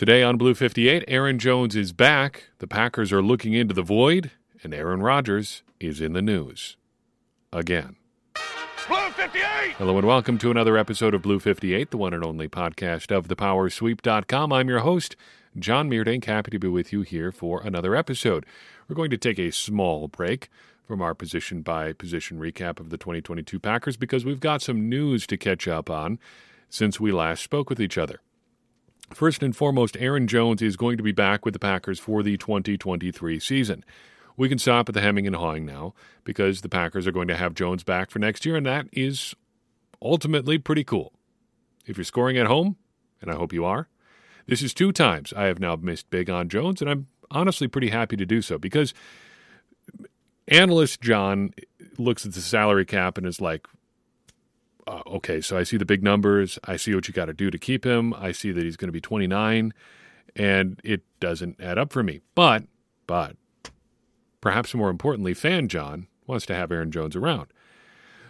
Today on Blue 58, Aaron Jones is back. The Packers are looking into the void, and Aaron Rodgers is in the news. Again. Blue 58! Hello and welcome to another episode of Blue 58, the one and only podcast of thepowersweep.com. I'm your host, John Meerdink. Happy to be with you here for another episode. We're going to take a small break from our position by position recap of the 2022 Packers because we've got some news to catch up on since we last spoke with each other. First and foremost, Aaron Jones is going to be back with the Packers for the 2023 season. We can stop at the hemming and hawing now because the Packers are going to have Jones back for next year, and that is ultimately pretty cool. If you're scoring at home, and I hope you are, this is two times I have now missed big on Jones, and I'm honestly pretty happy to do so because analyst John looks at the salary cap and is like, uh, okay, so I see the big numbers. I see what you got to do to keep him. I see that he's going to be 29, and it doesn't add up for me. But, but, perhaps more importantly, fan John wants to have Aaron Jones around.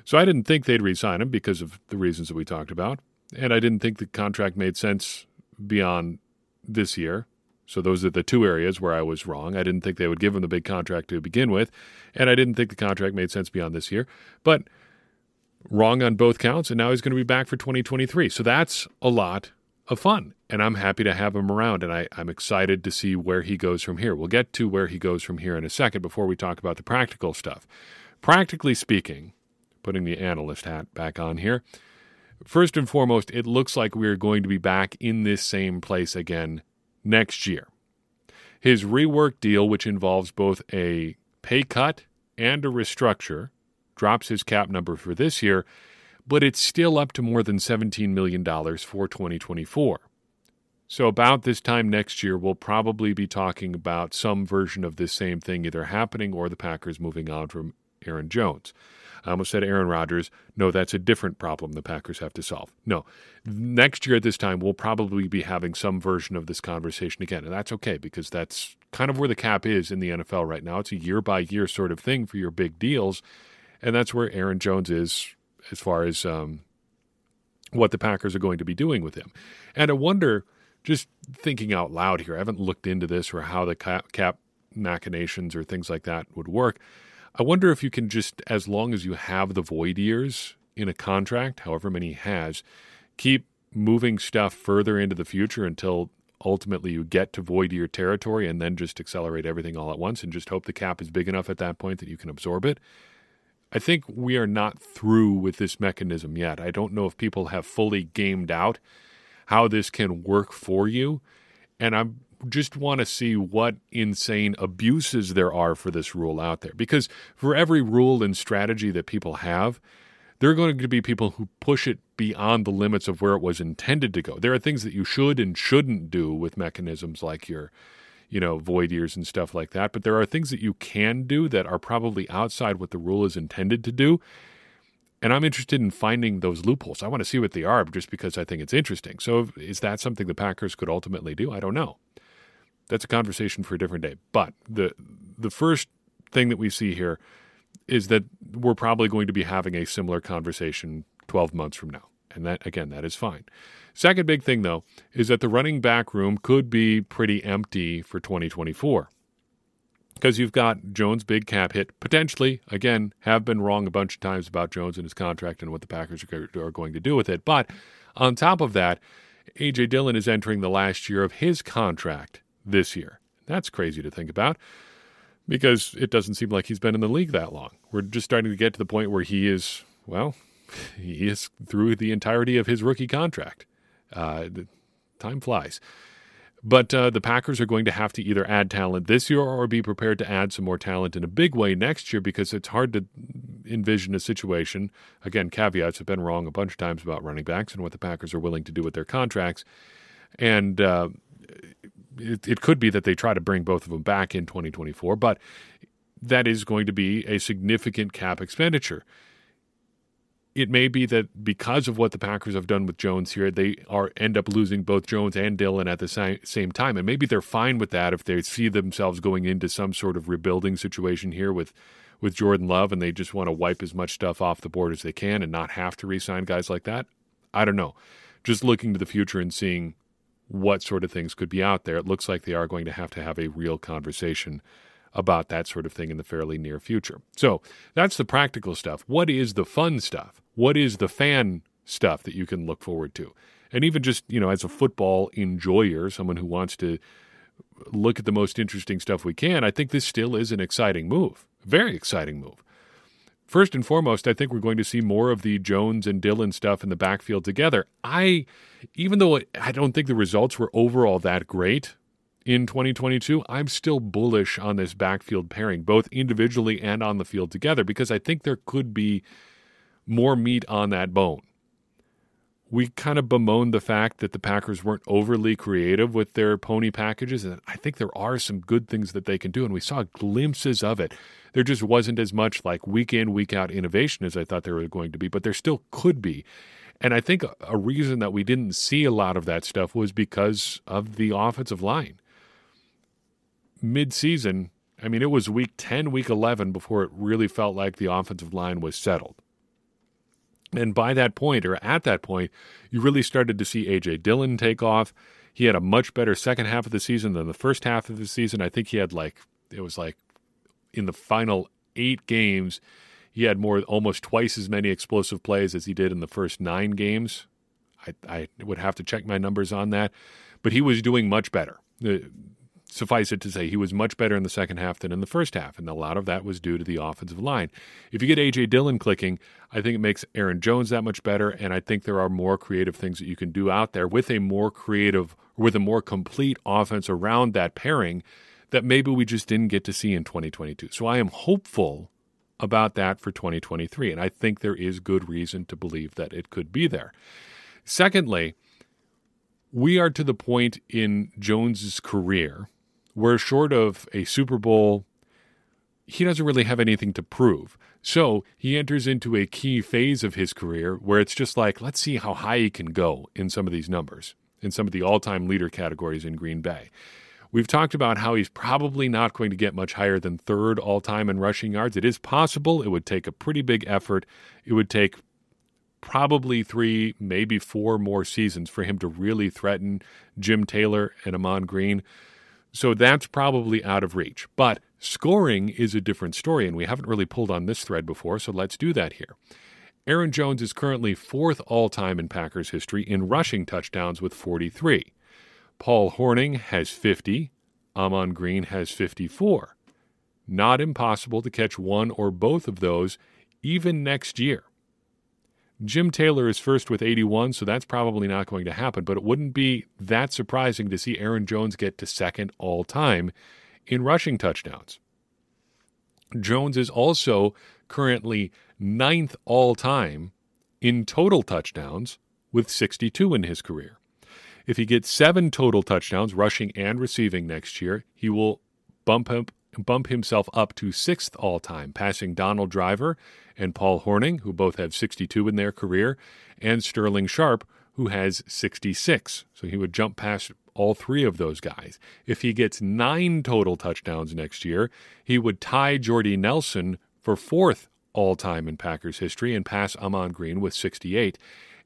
So I didn't think they'd re-sign him because of the reasons that we talked about, and I didn't think the contract made sense beyond this year. So those are the two areas where I was wrong. I didn't think they would give him the big contract to begin with, and I didn't think the contract made sense beyond this year. But wrong on both counts, and now he's going to be back for 2023. So that's a lot of fun, and I'm happy to have him around, and I, I'm excited to see where he goes from here. We'll get to where he goes from here in a second before we talk about the practical stuff. Practically speaking, putting the analyst hat back on here, first and foremost, it looks like we're going to be back in this same place again next year. His rework deal, which involves both a pay cut and a restructure, drops his cap number for this year, but it's still up to more than $17 million for 2024. So, about this time next year, we'll probably be talking about some version of this same thing either happening or the Packers moving on from Aaron Jones. I almost said Aaron Rodgers. No, that's a different problem the Packers have to solve. No, next year at this time, we'll probably be having some version of this conversation again. And that's okay because that's kind of where the cap is in the NFL right now. It's a year by year sort of thing for your big deals and that's where Aaron Jones is as far as um, what the Packers are going to be doing with him. And I wonder, just thinking out loud here, I haven't looked into this or how the cap, cap machinations or things like that would work. I wonder if you can just, as long as you have the void years in a contract, however many he has, keep moving stuff further into the future until ultimately you get to void year territory and then just accelerate everything all at once and just hope the cap is big enough at that point that you can absorb it. I think we are not through with this mechanism yet. I don't know if people have fully gamed out how this can work for you. And I just want to see what insane abuses there are for this rule out there. Because for every rule and strategy that people have, there are going to be people who push it beyond the limits of where it was intended to go. There are things that you should and shouldn't do with mechanisms like your you know, void years and stuff like that. But there are things that you can do that are probably outside what the rule is intended to do. And I'm interested in finding those loopholes. I want to see what they are just because I think it's interesting. So is that something the Packers could ultimately do? I don't know. That's a conversation for a different day. But the the first thing that we see here is that we're probably going to be having a similar conversation 12 months from now. And that again, that is fine. Second big thing, though, is that the running back room could be pretty empty for 2024 because you've got Jones' big cap hit. Potentially, again, have been wrong a bunch of times about Jones and his contract and what the Packers are going to do with it. But on top of that, A.J. Dillon is entering the last year of his contract this year. That's crazy to think about because it doesn't seem like he's been in the league that long. We're just starting to get to the point where he is, well, he is through the entirety of his rookie contract. Uh, time flies. But uh, the Packers are going to have to either add talent this year or be prepared to add some more talent in a big way next year because it's hard to envision a situation. Again, caveats have been wrong a bunch of times about running backs and what the Packers are willing to do with their contracts. And uh, it, it could be that they try to bring both of them back in 2024, but that is going to be a significant cap expenditure it may be that because of what the Packers have done with Jones here, they are end up losing both Jones and Dillon at the same time, and maybe they're fine with that if they see themselves going into some sort of rebuilding situation here with with Jordan Love, and they just want to wipe as much stuff off the board as they can and not have to re-sign guys like that. I don't know. Just looking to the future and seeing what sort of things could be out there. It looks like they are going to have to have a real conversation about that sort of thing in the fairly near future. So that's the practical stuff. What is the fun stuff? What is the fan stuff that you can look forward to? And even just, you know, as a football enjoyer, someone who wants to look at the most interesting stuff we can, I think this still is an exciting move. Very exciting move. First and foremost, I think we're going to see more of the Jones and Dillon stuff in the backfield together. I, even though I don't think the results were overall that great in 2022, I'm still bullish on this backfield pairing, both individually and on the field together, because I think there could be more meat on that bone we kind of bemoaned the fact that the Packers weren't overly creative with their pony packages. And I think there are some good things that they can do. And we saw glimpses of it. There just wasn't as much like week in, week out innovation as I thought there were going to be, but there still could be. And I think a reason that we didn't see a lot of that stuff was because of the offensive line. Mid season, I mean, it was week 10, week 11 before it really felt like the offensive line was settled. And by that point, or at that point, you really started to see A.J. Dillon take off. He had a much better second half of the season than the first half of the season. I think he had like, it was like in the final eight games, he had more, almost twice as many explosive plays as he did in the first nine games. I, I would have to check my numbers on that, but he was doing much better suffice it to say, he was much better in the second half than in the first half, and a lot of that was due to the offensive line. If you get A.J. Dillon clicking, I think it makes Aaron Jones that much better, and I think there are more creative things that you can do out there with a more creative, with a more complete offense around that pairing that maybe we just didn't get to see in 2022. So I am hopeful about that for 2023, and I think there is good reason to believe that it could be there. Secondly, we are to the point in Jones's career where short of a Super Bowl, he doesn't really have anything to prove. So he enters into a key phase of his career where it's just like, let's see how high he can go in some of these numbers, in some of the all time leader categories in Green Bay. We've talked about how he's probably not going to get much higher than third all time in rushing yards. It is possible. It would take a pretty big effort. It would take probably three, maybe four more seasons for him to really threaten Jim Taylor and Ahman Green. So that's probably out of reach. But scoring is a different story, and we haven't really pulled on this thread before, so let's do that here. Aaron Jones is currently fourth all time in Packers history in rushing touchdowns with 43. Paul Hornung has 50. Ahman Green has 54. Not impossible to catch one or both of those even next year. Jim Taylor is first with 81, so that's probably not going to happen, but it wouldn't be that surprising to see Aaron Jones get to second all time in rushing touchdowns. Jones is also currently ninth all time in total touchdowns with 62 in his career. If he gets seven total touchdowns, rushing and receiving next year, he will bump up bump himself up to sixth all time, passing Donald Driver and Paul Hornung, who both have 62 in their career, and Sterling Sharpe, who has 66. So he would jump past all three of those guys. If he gets nine total touchdowns next year, he would tie Jordy Nelson for fourth all time in Packers history and pass Ahman Green with 68.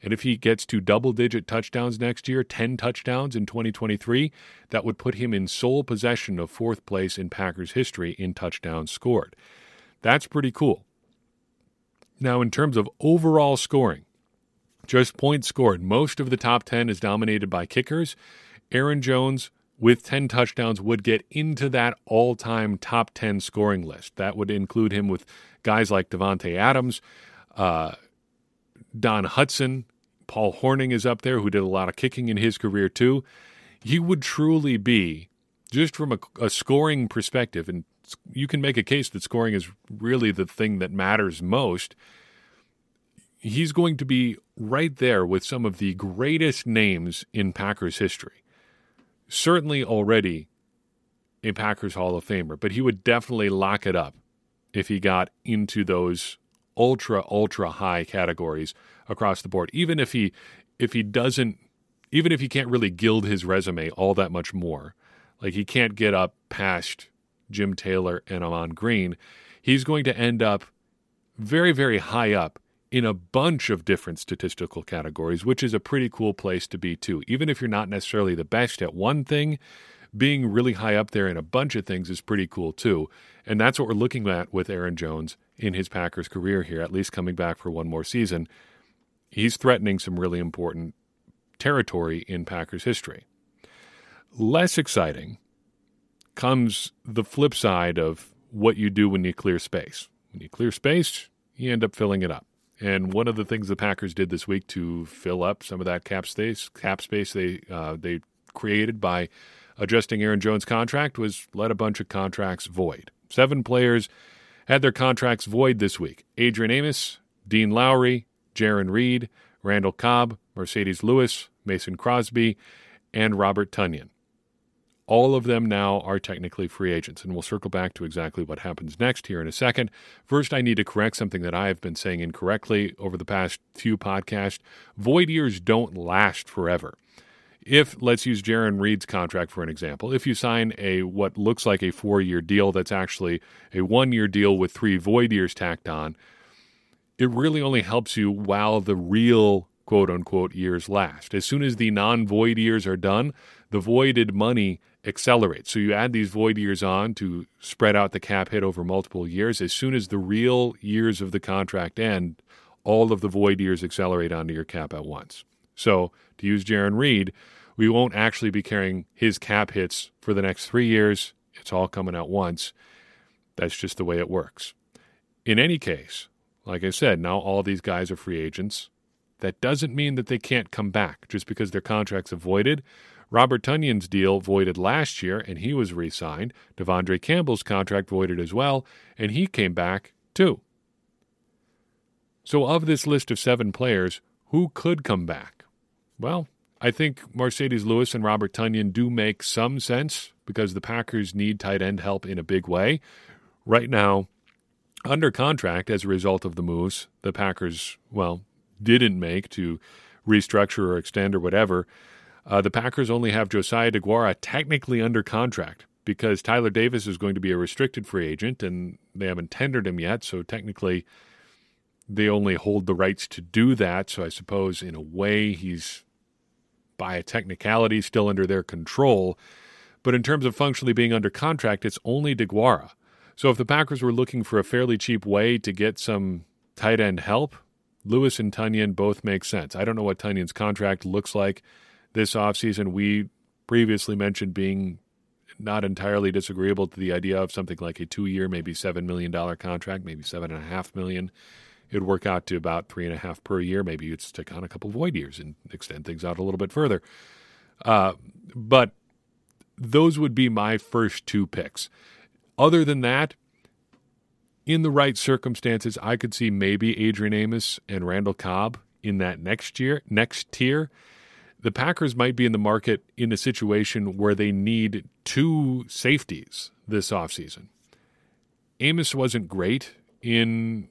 And if he gets to double digit touchdowns next year, 10 touchdowns in 2023, that would put him in sole possession of fourth place in Packers history in touchdowns scored. That's pretty cool. Now, in terms of overall scoring, just points scored, most of the top 10 is dominated by kickers. Aaron Jones, with 10 touchdowns, would get into that all time top 10 scoring list. That would include him with guys like Davante Adams, uh, Don Hutson, Paul Hornung is up there, who did a lot of kicking in his career too. He would truly be, just from a, a scoring perspective, and you can make a case that scoring is really the thing that matters most. He's going to be right there with some of the greatest names in Packers history. Certainly already a Packers Hall of Famer, but he would definitely lock it up if he got into those ultra ultra high categories across the board even if he if he doesn't even if he can't really gild his resume all that much more like he can't get up past Jim Taylor and Ahman Green he's going to end up very very high up in a bunch of different statistical categories, which is a pretty cool place to be, too. Even if you're not necessarily the best at one thing, being really high up there in a bunch of things is pretty cool, too. And that's what we're looking at with Aaron Jones in his Packers career here, at least coming back for one more season. He's threatening some really important territory in Packers history. Less exciting comes the flip side of what you do when you clear space. When you clear space, you end up filling it up. And one of the things the Packers did this week to fill up some of that cap space, cap space they uh, they created by adjusting Aaron Jones' contract was let a bunch of contracts void. Seven players had their contracts void this week: Adrian Amos, Dean Lowry, Jarran Reed, Randall Cobb, Marcedes Lewis, Mason Crosby, and Robert Tonyan. All of them now are technically free agents, and we'll circle back to exactly what happens next here in a second. First, I need to correct something that I have been saying incorrectly over the past few podcasts. Void years don't last forever. If, let's use Jarran Reed's contract for an example, if you sign a what looks like a four year deal that's actually a one year deal with three void years tacked on, it really only helps you while the real quote unquote years last. As soon as the non void years are done, the voided money accelerates. So you add these void years on to spread out the cap hit over multiple years. As soon as the real years of the contract end, all of the void years accelerate onto your cap at once. So to use Jarran Reed, we won't actually be carrying his cap hits for the next three years. It's all coming at once. That's just the way it works. In any case, like I said, now all these guys are free agents. That doesn't mean that they can't come back just because their contracts voided. Robert Tonyan's deal voided last year, and he was re signed. De'Vondre Campbell's contract voided as well, and he came back too. So, of this list of seven players, who could come back? Well, I think Marcedes Lewis and Robert Tonyan do make some sense because the Packers need tight end help in a big way. Right now, under contract as a result of the moves the Packers, well, didn't make to restructure or extend or whatever, uh, the Packers only have Josiah DeGuara technically under contract because Tyler Davis is going to be a restricted free agent and they haven't tendered him yet. So technically, they only hold the rights to do that. So I suppose, in a way, he's by a technicality still under their control. But in terms of functionally being under contract, it's only DeGuara. So if the Packers were looking for a fairly cheap way to get some tight end help, Lewis and Tonyan both make sense. I don't know what Tonyan's contract looks like this offseason. We previously mentioned being not entirely disagreeable to the idea of something like a two year, maybe $7 million contract, maybe $7.5 million. It would work out to about three and a half per year. Maybe you'd stick on a couple void years and extend things out a little bit further. Uh, but those would be my first two picks. Other than that, in the right circumstances, I could see maybe Adrian Amos and Randall Cobb in that next year, next tier the Packers might be in the market in a situation where they need two safeties this offseason. Amos wasn't great in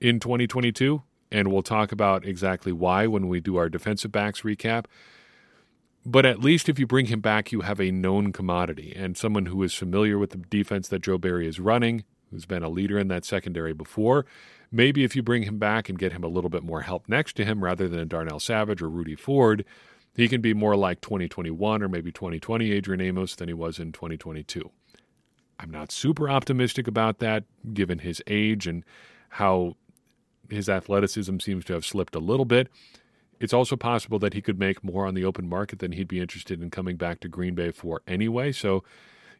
in 2022, and we'll talk about exactly why when we do our defensive backs recap. But at least if you bring him back, you have a known commodity and someone who is familiar with the defense that Joe Barry is running, who's been a leader in that secondary before. Maybe if you bring him back and get him a little bit more help next to him rather than Darnell Savage or Rudy Ford, he can be more like 2021 or maybe 2020 Adrian Amos than he was in 2022. I'm not super optimistic about that given his age and how his athleticism seems to have slipped a little bit. It's also possible that he could make more on the open market than he'd be interested in coming back to Green Bay for anyway. So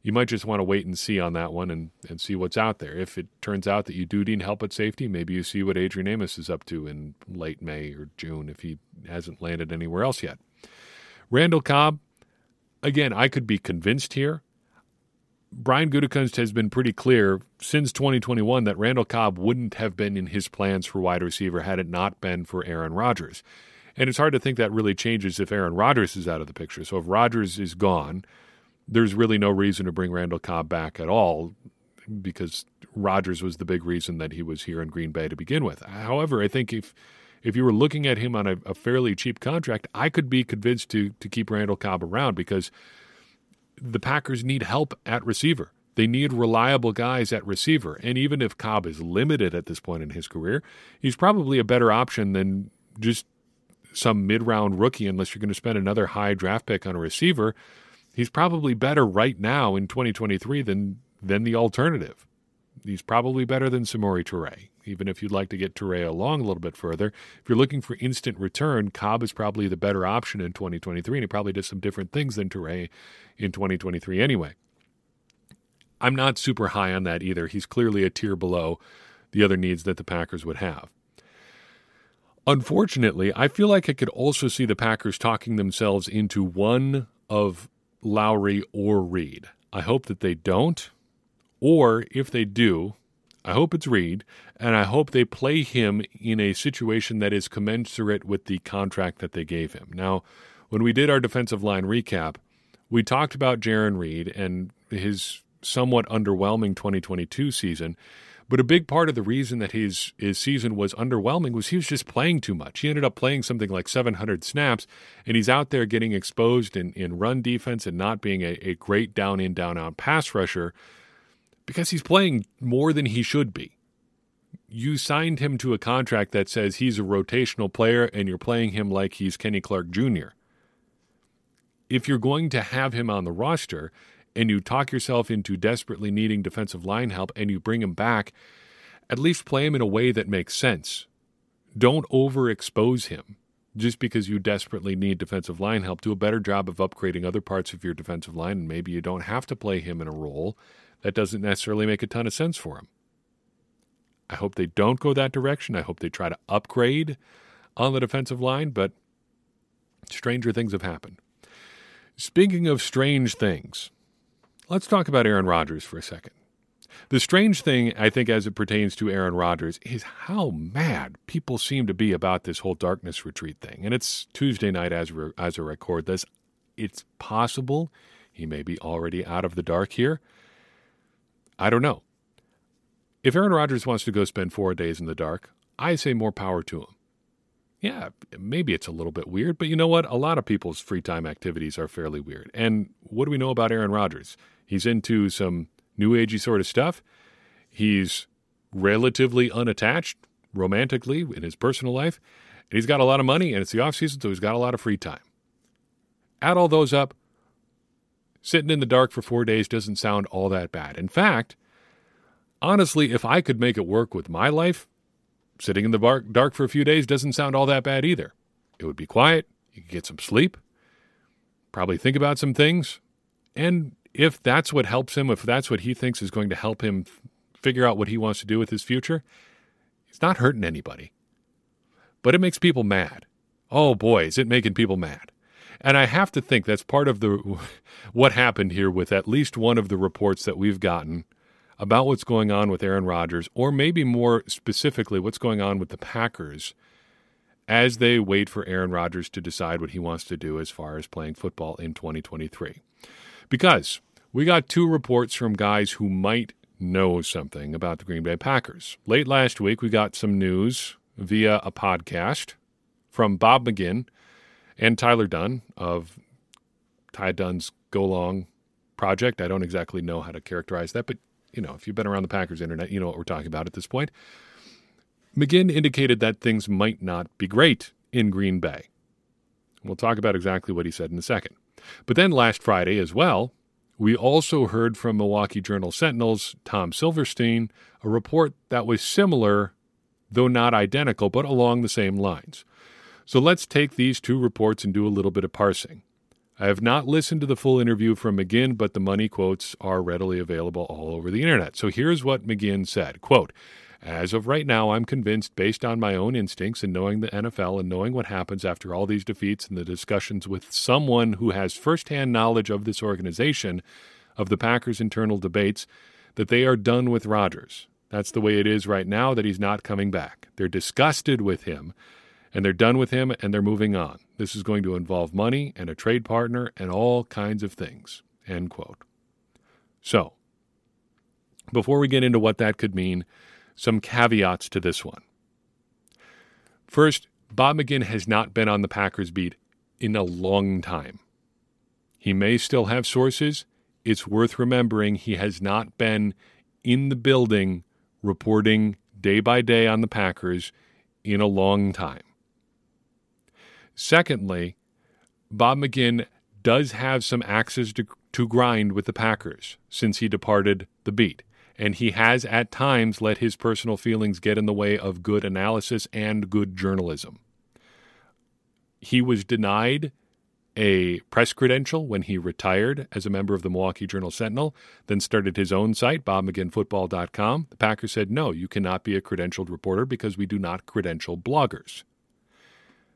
you might just want to wait and see on that one and, and see what's out there. If it turns out that you do need help at safety, maybe you see what Adrian Amos is up to in late May or June if he hasn't landed anywhere else yet. Randall Cobb, again, I could be convinced here. Brian Gutekunst has been pretty clear since 2021 that Randall Cobb wouldn't have been in his plans for wide receiver had it not been for Aaron Rodgers. And it's hard to think that really changes if Aaron Rodgers is out of the picture. So if Rodgers is gone, there's really no reason to bring Randall Cobb back at all because Rodgers was the big reason that he was here in Green Bay to begin with. However, I think if if you were looking at him on a, a fairly cheap contract, I could be convinced to to keep Randall Cobb around because the Packers need help at receiver. They need reliable guys at receiver. And even if Cobb is limited at this point in his career, he's probably a better option than just some mid round rookie, unless you're going to spend another high draft pick on a receiver. He's probably better right now in 2023 than, than the alternative. He's probably better than Samori Toure, even if you'd like to get Toure along a little bit further. If you're looking for instant return, Cobb is probably the better option in 2023, and he probably does some different things than Toure in 2023 anyway. I'm not super high on that either. He's clearly a tier below the other needs that the Packers would have. Unfortunately, I feel like I could also see the Packers talking themselves into one of Lowry or Reed. I hope that they don't. Or if they do, I hope it's Reed, and I hope they play him in a situation that is commensurate with the contract that they gave him. Now, when we did our defensive line recap, we talked about Jarran Reed and his somewhat underwhelming 2022 season. But a big part of the reason that his his season was underwhelming was he was just playing too much. He ended up playing something like 700 snaps, and he's out there getting exposed in, in run defense and not being a, a great down in, down out pass rusher because he's playing more than he should be. You signed him to a contract that says he's a rotational player and you're playing him like he's Kenny Clark Jr. If you're going to have him on the roster and you talk yourself into desperately needing defensive line help and you bring him back, at least play him in a way that makes sense. Don't overexpose him just because you desperately need defensive line help. Do a better job of upgrading other parts of your defensive line, and maybe you don't have to play him in a role that doesn't necessarily make a ton of sense for him. I hope they don't go that direction. I hope they try to upgrade on the defensive line, but stranger things have happened. Speaking of strange things, let's talk about Aaron Rodgers for a second. The strange thing, I think, as it pertains to Aaron Rodgers, is how mad people seem to be about this whole darkness retreat thing. And it's Tuesday night as, we as I record this. It's possible he may be already out of the dark here. I don't know. If Aaron Rodgers wants to go spend four days in the dark, I say more power to him. Yeah, maybe it's a little bit weird, but you know what? A lot of people's free time activities are fairly weird. And what do we know about Aaron Rodgers? He's into some new agey sort of stuff. He's relatively unattached romantically in his personal life. And he's got a lot of money and it's the off season, so he's got a lot of free time. Add all those up, Sitting in the dark for four days doesn't sound all that bad. In fact, honestly, if I could make it work with my life, sitting in the dark for a few days doesn't sound all that bad either. It would be quiet, you could get some sleep, probably think about some things, and if that's what helps him, if that's what he thinks is going to help him figure out what he wants to do with his future, it's not hurting anybody. But it makes people mad. Oh boy, is it making people mad. And I have to think that's part of the what happened here with at least one of the reports that we've gotten about what's going on with Aaron Rodgers, or maybe more specifically, what's going on with the Packers as they wait for Aaron Rodgers to decide what he wants to do as far as playing football in 2023. Because we got two reports from guys who might know something about the Green Bay Packers. Late last week, we got some news via a podcast from Bob McGinn and Tyler Dunne of Ty Dunne's Go Long project. I don't exactly know how to characterize that, but you know, if you've been around the Packers internet, you know what we're talking about at this point. McGinn indicated that things might not be great in Green Bay. We'll talk about exactly what he said in a second. But then last Friday as well, we also heard from Milwaukee Journal Sentinel's Tom Silverstein a report that was similar, though not identical, but along the same lines. So let's take these two reports and do a little bit of parsing. I have not listened to the full interview from McGinn, but the money quotes are readily available all over the internet. So here's what McGinn said quote, as of right now, I'm convinced, based on my own instincts and knowing the NFL and knowing what happens after all these defeats and the discussions with someone who has firsthand knowledge of this organization, of the Packers' internal debates, that they are done with Rodgers. That's the way it is right now, that he's not coming back. They're disgusted with him and they're done with him and they're moving on. This is going to involve money and a trade partner and all kinds of things. End quote. So, before we get into what that could mean, some caveats to this one. First, Bob McGinn has not been on the Packers beat in a long time. He may still have sources. it's worth remembering he has not been in the building reporting day by day on the Packers in a long time. Secondly, Bob McGinn does have some axes to, to grind with the Packers since he departed the beat, and he has at times let his personal feelings get in the way of good analysis and good journalism. He was denied a press credential when he retired as a member of the Milwaukee Journal Sentinel, then started his own site, bobmcginnfootball.com. The Packers said, no, you cannot be a credentialed reporter because we do not credential bloggers.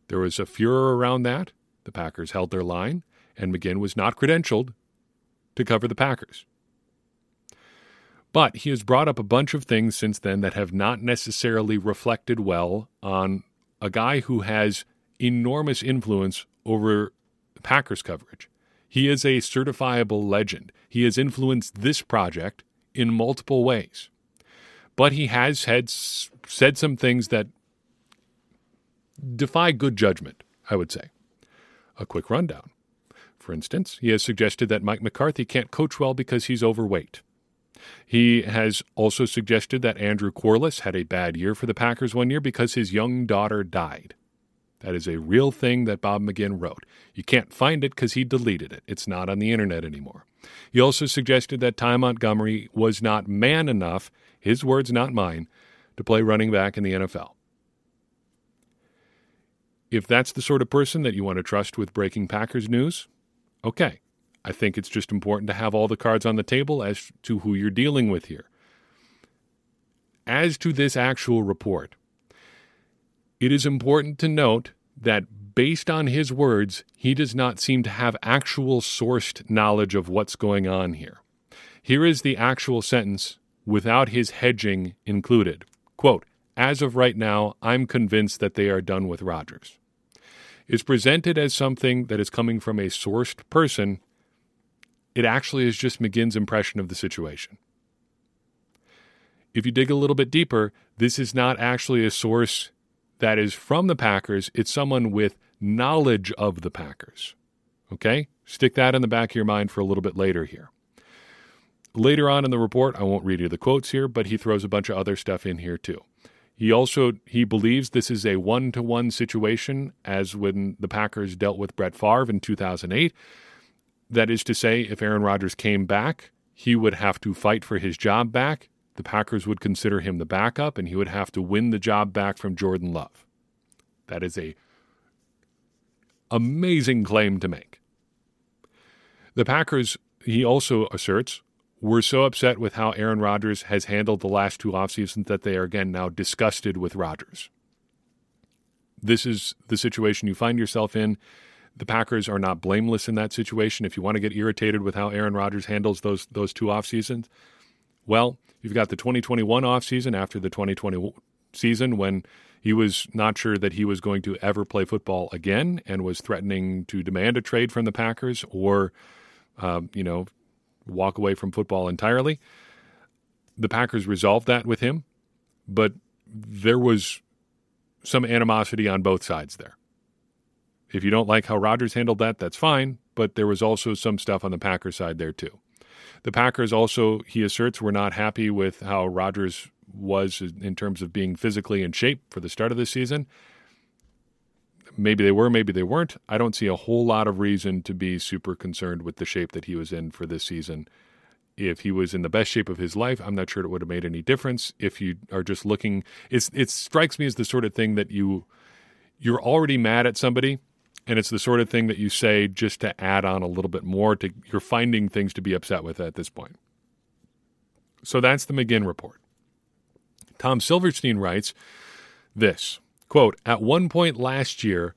There was a furor around that. The Packers held their line, and McGinn was not credentialed to cover the Packers. But he has brought up a bunch of things since then that have not necessarily reflected well on a guy who has enormous influence over Packers coverage. He is a certifiable legend. He has influenced this project in multiple ways. But he has had said some things that defy good judgment, I would say. A quick rundown. For instance, he has suggested that Mike McCarthy can't coach well because he's overweight. He has also suggested that Andrew Quarless had a bad year for the Packers one year because his young daughter died. That is a real thing that Bob McGinn wrote. You can't find it because he deleted it. It's not on the internet anymore. He also suggested that Ty Montgomery was not man enough, his words, not mine, to play running back in the NFL. If that's the sort of person that you want to trust with breaking Packers news, okay. I think it's just important to have all the cards on the table as to who you're dealing with here. As to this actual report, it is important to note that based on his words, he does not seem to have actual sourced knowledge of what's going on here. Here is the actual sentence without his hedging included. Quote, as of right now, I'm convinced that they are done with Rodgers is presented as something that is coming from a sourced person, it actually is just McGinn's impression of the situation. If you dig a little bit deeper, this is not actually a source that is from the Packers, it's someone with knowledge of the Packers. Okay? Stick that in the back of your mind for a little bit later here. Later on in the report, I won't read you the quotes here, but he throws a bunch of other stuff in here too. He also he believes this is a one-to-one situation as when the Packers dealt with Brett Favre in 2008. That is to say if Aaron Rodgers came back, he would have to fight for his job back. The Packers would consider him the backup and he would have to win the job back from Jordan Love. That is a amazing claim to make. The Packers, he also asserts, were so upset with how Aaron Rodgers has handled the last two off seasons that they are again now disgusted with Rodgers. This is the situation you find yourself in. The Packers are not blameless in that situation. If you want to get irritated with how Aaron Rodgers handles those those two off seasons, well, you've got the 2021 off season after the 2020 season when he was not sure that he was going to ever play football again and was threatening to demand a trade from the Packers or, um, you know, walk away from football entirely. The Packers resolved that with him, but there was some animosity on both sides there. If you don't like how Rodgers handled that, that's fine, but there was also some stuff on the Packers side there too. The Packers also, he asserts, were not happy with how Rodgers was in terms of being physically in shape for the start of the season. Maybe they were, maybe they weren't. I don't see a whole lot of reason to be super concerned with the shape that he was in for this season. If he was in the best shape of his life, I'm not sure it would have made any difference. If you are just looking, it's it strikes me as the sort of thing that you you're already mad at somebody, and it's the sort of thing that you say just to add on a little bit more. To you're finding things to be upset with at this point. So that's the McGinn report. Tom Silverstein writes this Quote, at one point last year,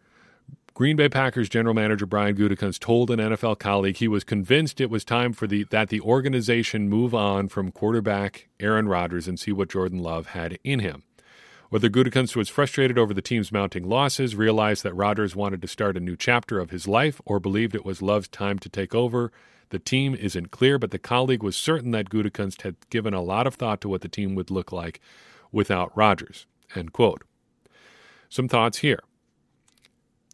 Green Bay Packers general manager Brian Gutekunst told an NFL colleague he was convinced it was time for the that the organization move on from quarterback Aaron Rodgers and see what Jordan Love had in him. Whether Gutekunst was frustrated over the team's mounting losses, realized that Rodgers wanted to start a new chapter of his life, or believed it was Love's time to take over, the team isn't clear, but the colleague was certain that Gutekunst had given a lot of thought to what the team would look like without Rodgers. End quote. Some thoughts here.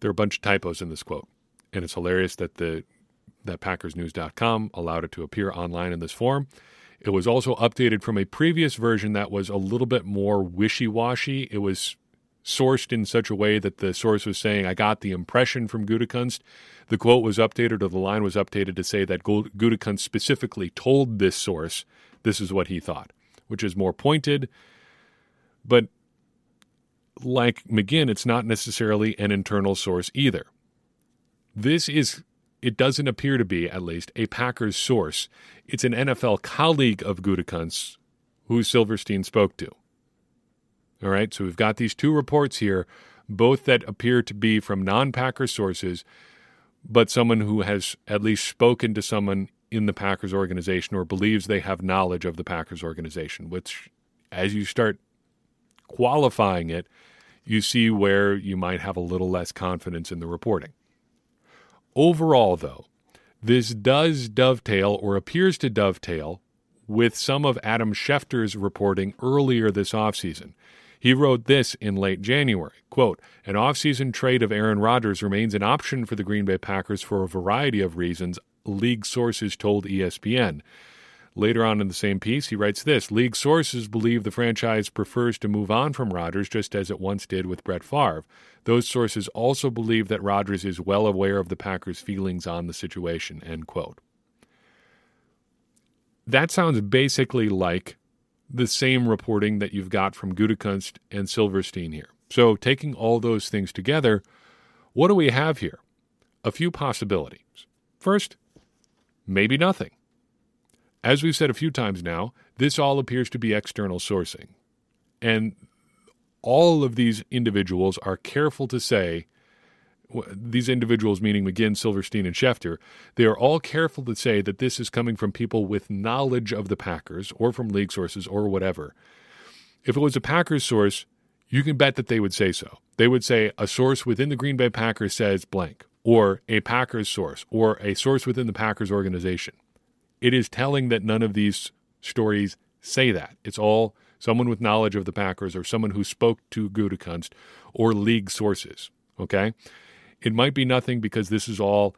There are a bunch of typos in this quote, and it's hilarious that the that PackersNews.com allowed it to appear online in this form. It was also updated from a previous version that was a little bit more wishy washy. It was sourced in such a way that the source was saying, I got the impression from Gutekunst. The quote was updated or the line was updated to say that Gutekunst specifically told this source this is what he thought, which is more pointed. But like McGinn, it's not necessarily an internal source either. This is, it doesn't appear to be, at least, a Packers source. It's an NFL colleague of Gutekunst who Silverstein spoke to. All right, so we've got these two reports here, both that appear to be from non Packers sources, but someone who has at least spoken to someone in the Packers organization or believes they have knowledge of the Packers organization, which, as you start qualifying it, you see where you might have a little less confidence in the reporting. Overall, though, this does dovetail or appears to dovetail with some of Adam Schefter's reporting earlier this offseason. He wrote this in late January. Quote, an offseason trade of Aaron Rodgers remains an option for the Green Bay Packers for a variety of reasons, league sources told ESPN. Later on in the same piece, he writes this League sources believe the franchise prefers to move on from Rodgers just as it once did with Brett Favre. Those sources also believe that Rodgers is well aware of the Packers' feelings on the situation. End quote. That sounds basically like the same reporting that you've got from Gutekunst and Silverstein here. So, taking all those things together, what do we have here? A few possibilities. First, maybe nothing. As we've said a few times now, this all appears to be external sourcing. And all of these individuals are careful to say these individuals, meaning McGinn, Silverstein, and Schefter, they are all careful to say that this is coming from people with knowledge of the Packers or from league sources or whatever. If it was a Packers source, you can bet that they would say so. They would say a source within the Green Bay Packers says blank, or a Packers source, or a source within the Packers organization. It is telling that none of these stories say that. It's all someone with knowledge of the Packers or someone who spoke to Gutekunst or league sources. Okay? It might be nothing because this is all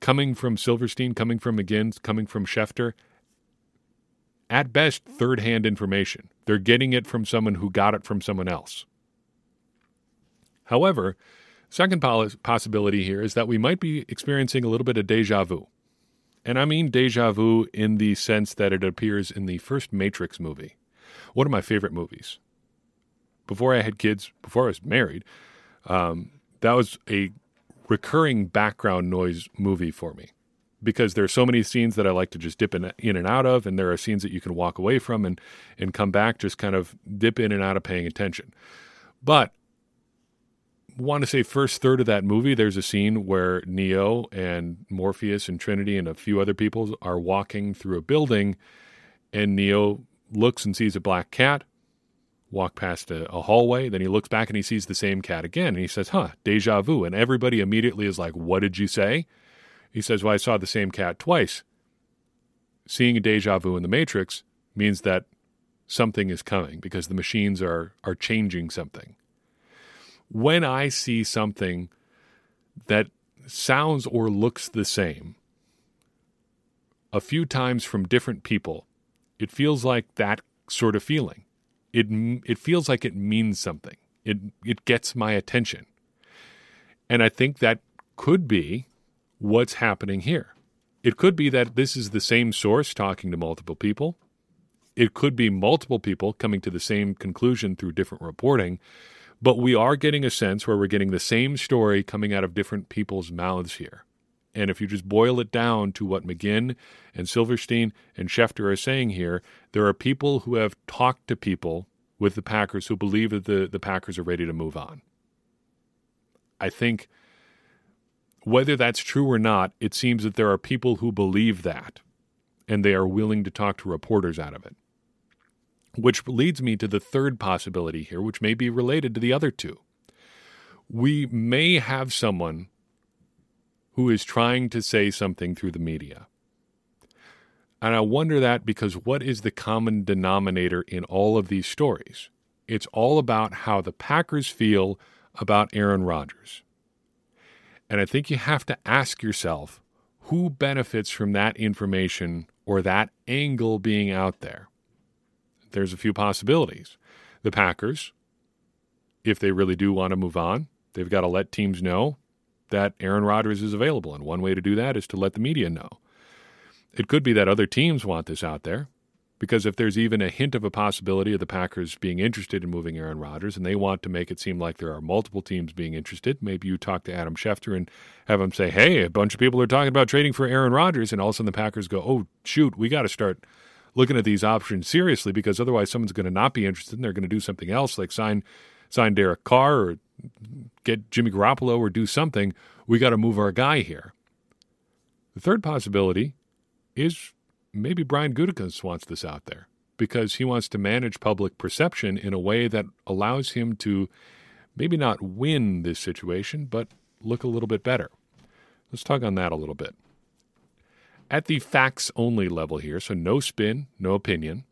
coming from Silverstein, coming from McGinn, coming from Schefter. At best, third hand information. They're getting it from someone who got it from someone else. However, second possibility here is that we might be experiencing a little bit of deja vu. And I mean deja vu in the sense that it appears in the first Matrix movie. One of my favorite movies. Before I had kids, before I was married, um, that was a recurring background noise movie for me because there are so many scenes that I like to just dip in, in and out of, and there are scenes that you can walk away from and and come back, just kind of dip in and out of paying attention. But want to say first third of that movie, there's a scene where Neo and Morpheus and Trinity and a few other people are walking through a building, and Neo looks and sees a black cat, walk past a, a, hallway. Then he looks back and he sees the same cat again. And he says, huh, deja vu. And everybody immediately is like, what did you say? He says, well, I saw the same cat twice. Seeing a deja vu in the Matrix means that something is coming because the machines are, are changing something. When I see something that sounds or looks the same a few times from different people, it feels like that sort of feeling it it feels like it means something. It it gets my attention. And I think that could be what's happening here. It could be that this is the same source talking to multiple people. It could be multiple people coming to the same conclusion through different reporting, but we are getting a sense where we're getting the same story coming out of different people's mouths here. And if you just boil it down to what McGinn and Silverstein and Schefter are saying here, there are people who have talked to people with the Packers who believe that the, the Packers are ready to move on. I think whether that's true or not, it seems that there are people who believe that and they are willing to talk to reporters out of it. Which leads me to the third possibility here, which may be related to the other two. We may have someone who is trying to say something through the media. And I wonder that because what is the common denominator in all of these stories? It's all about how the Packers feel about Aaron Rodgers. And I think you have to ask yourself who benefits from that information or that angle being out there? There's a few possibilities. The Packers, if they really do want to move on, they've got to let teams know that Aaron Rodgers is available. And one way to do that is to let the media know. It could be that other teams want this out there because if there's even a hint of a possibility of the Packers being interested in moving Aaron Rodgers and they want to make it seem like there are multiple teams being interested, maybe you talk to Adam Schefter and have him say, hey, a bunch of people are talking about trading for Aaron Rodgers. And all of a sudden the Packers go, oh, shoot, we got to start looking at these options seriously because otherwise someone's going to not be interested and they're going to do something else like sign sign Derek Carr or get Jimmy Garoppolo or do something. We got to move our guy here. The third possibility is maybe Brian Gutekunst wants this out there because he wants to manage public perception in a way that allows him to maybe not win this situation, but look a little bit better. Let's talk on that a little bit. At the facts only level here, so no spin, no opinion,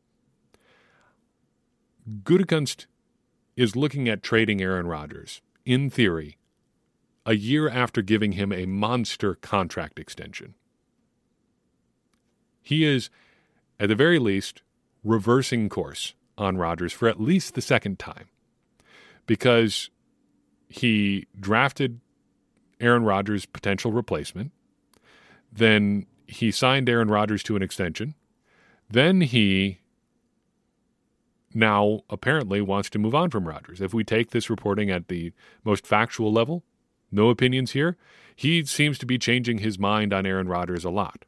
Gutekunst is looking at trading Aaron Rodgers, in theory, a year after giving him a monster contract extension. He is, at the very least, reversing course on Rodgers for at least the second time because he drafted Aaron Rodgers' potential replacement. Then he signed Aaron Rodgers to an extension. Then he now apparently wants to move on from Rodgers. If we take this reporting at the most factual level, no opinions here, he seems to be changing his mind on Aaron Rodgers a lot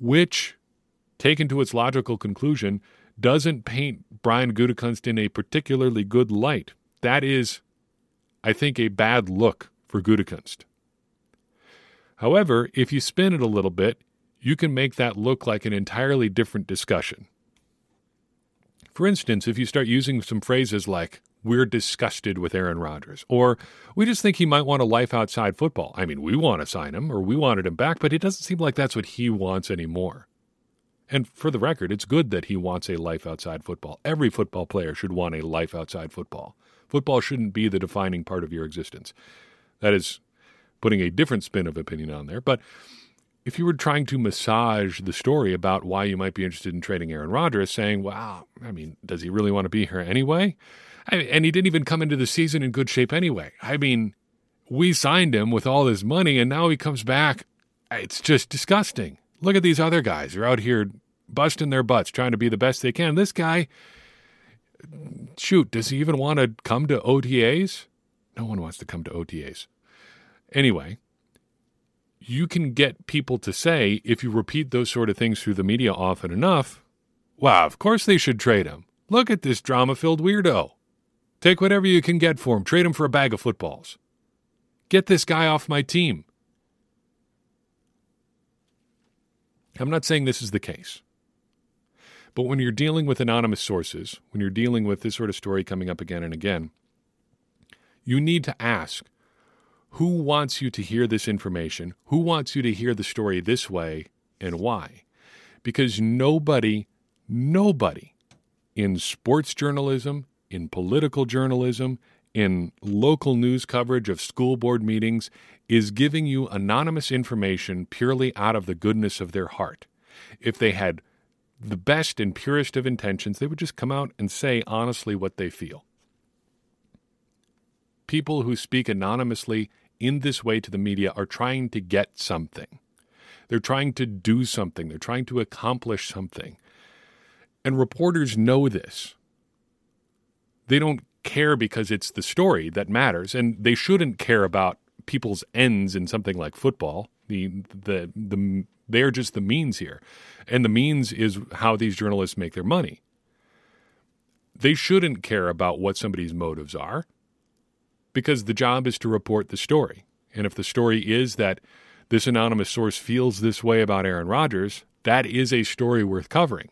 which, taken to its logical conclusion, doesn't paint Brian Gutekunst in a particularly good light. That is, I think, a bad look for Gutekunst. However, if you spin it a little bit, you can make that look like an entirely different discussion. For instance, if you start using some phrases like, we're disgusted with Aaron Rodgers, or we just think he might want a life outside football. I mean, we want to sign him, or we wanted him back, but it doesn't seem like that's what he wants anymore. And for the record, it's good that he wants a life outside football. Every football player should want a life outside football. Football shouldn't be the defining part of your existence. That is putting a different spin of opinion on there. But if you were trying to massage the story about why you might be interested in trading Aaron Rodgers, saying, wow, I mean, does he really want to be here anyway? I and he didn't even come into the season in good shape anyway. I mean, we signed him with all this money, and now he comes back. It's just disgusting. Look at these other guys. They're out here busting their butts, trying to be the best they can. This guy, shoot, does he even want to come to OTAs? No one wants to come to OTAs. Anyway, you can get people to say, if you repeat those sort of things through the media often enough, wow, of course they should trade him. Look at this drama filled weirdo. Take whatever you can get for him. Trade him for a bag of footballs. Get this guy off my team. I'm not saying this is the case. But when you're dealing with anonymous sources, when you're dealing with this sort of story coming up again and again, you need to ask who wants you to hear this information? Who wants you to hear the story this way and why? Because nobody, nobody in sports journalism, in political journalism, in local news coverage of school board meetings is giving you anonymous information purely out of the goodness of their heart. If they had the best and purest of intentions, they would just come out and say honestly what they feel. People who speak anonymously in this way to the media are trying to get something. They're trying to do something. They're trying to accomplish something. And reporters know this they don't care because it's the story that matters, and they shouldn't care about people's ends in something like football. The the the they're just the means here, and the means is how these journalists make their money. They shouldn't care about what somebody's motives are, because the job is to report the story. And if the story is that this anonymous source feels this way about Aaron Rodgers, that is a story worth covering.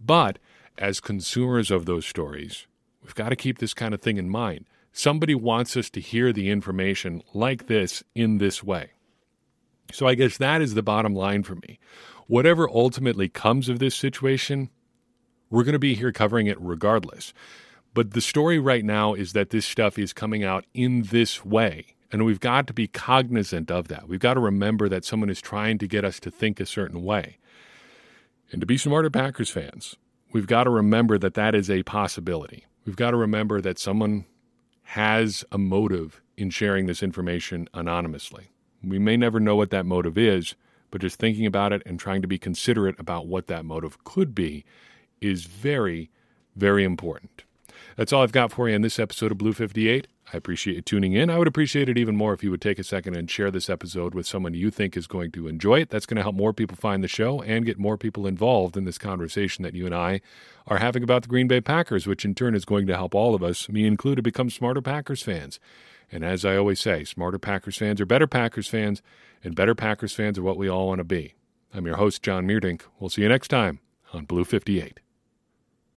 But as consumers of those stories, We've got to keep this kind of thing in mind. Somebody wants us to hear the information like this in this way. So I guess that is the bottom line for me. Whatever ultimately comes of this situation, we're going to be here covering it regardless. But the story right now is that this stuff is coming out in this way. And we've got to be cognizant of that. We've got to remember that someone is trying to get us to think a certain way. And to be smarter Packers fans, we've got to remember that that is a possibility. We've got to remember that someone has a motive in sharing this information anonymously. We may never know what that motive is, but just thinking about it and trying to be considerate about what that motive could be is very, very important. That's all I've got for you in this episode of Blue 58. I appreciate you tuning in. I would appreciate it even more if you would take a second and share this episode with someone you think is going to enjoy it. That's going to help more people find the show and get more people involved in this conversation that you and I are having about the Green Bay Packers, which in turn is going to help all of us, me included, become smarter Packers fans. And as I always say, smarter Packers fans are better Packers fans, and better Packers fans are what we all want to be. I'm your host, Jon Meerdink. We'll see you next time on Blue 58.